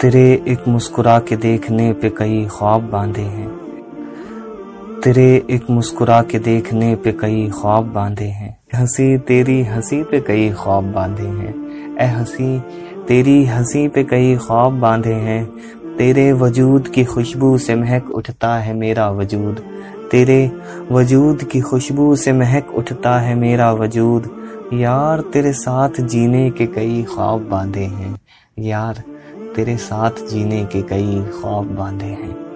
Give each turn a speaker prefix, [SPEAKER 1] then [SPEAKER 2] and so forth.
[SPEAKER 1] तेरे एक मुस्कुरा के देखने पे कई ख्वाब बांधे हैं। तेरे एक मुस्कुरा के देखने पे कई ख्वाब बांधे हैं। हँसी तेरी हँसी पे कई ख्वाब बांधे हैं। ए हँसी तेरी हँसी पे कई ख्वाब बांधे हैं। तेरे वजूद की खुशबू से महक उठता है मेरा वजूद। तेरे वजूद की खुशबू से महक उठता है मेरा वजूद। यार तेरे साथ जीने के कई ख्वाब बांधे हैं। यार तेरे साथ जीने के कई ख्वाब बांधे हैं।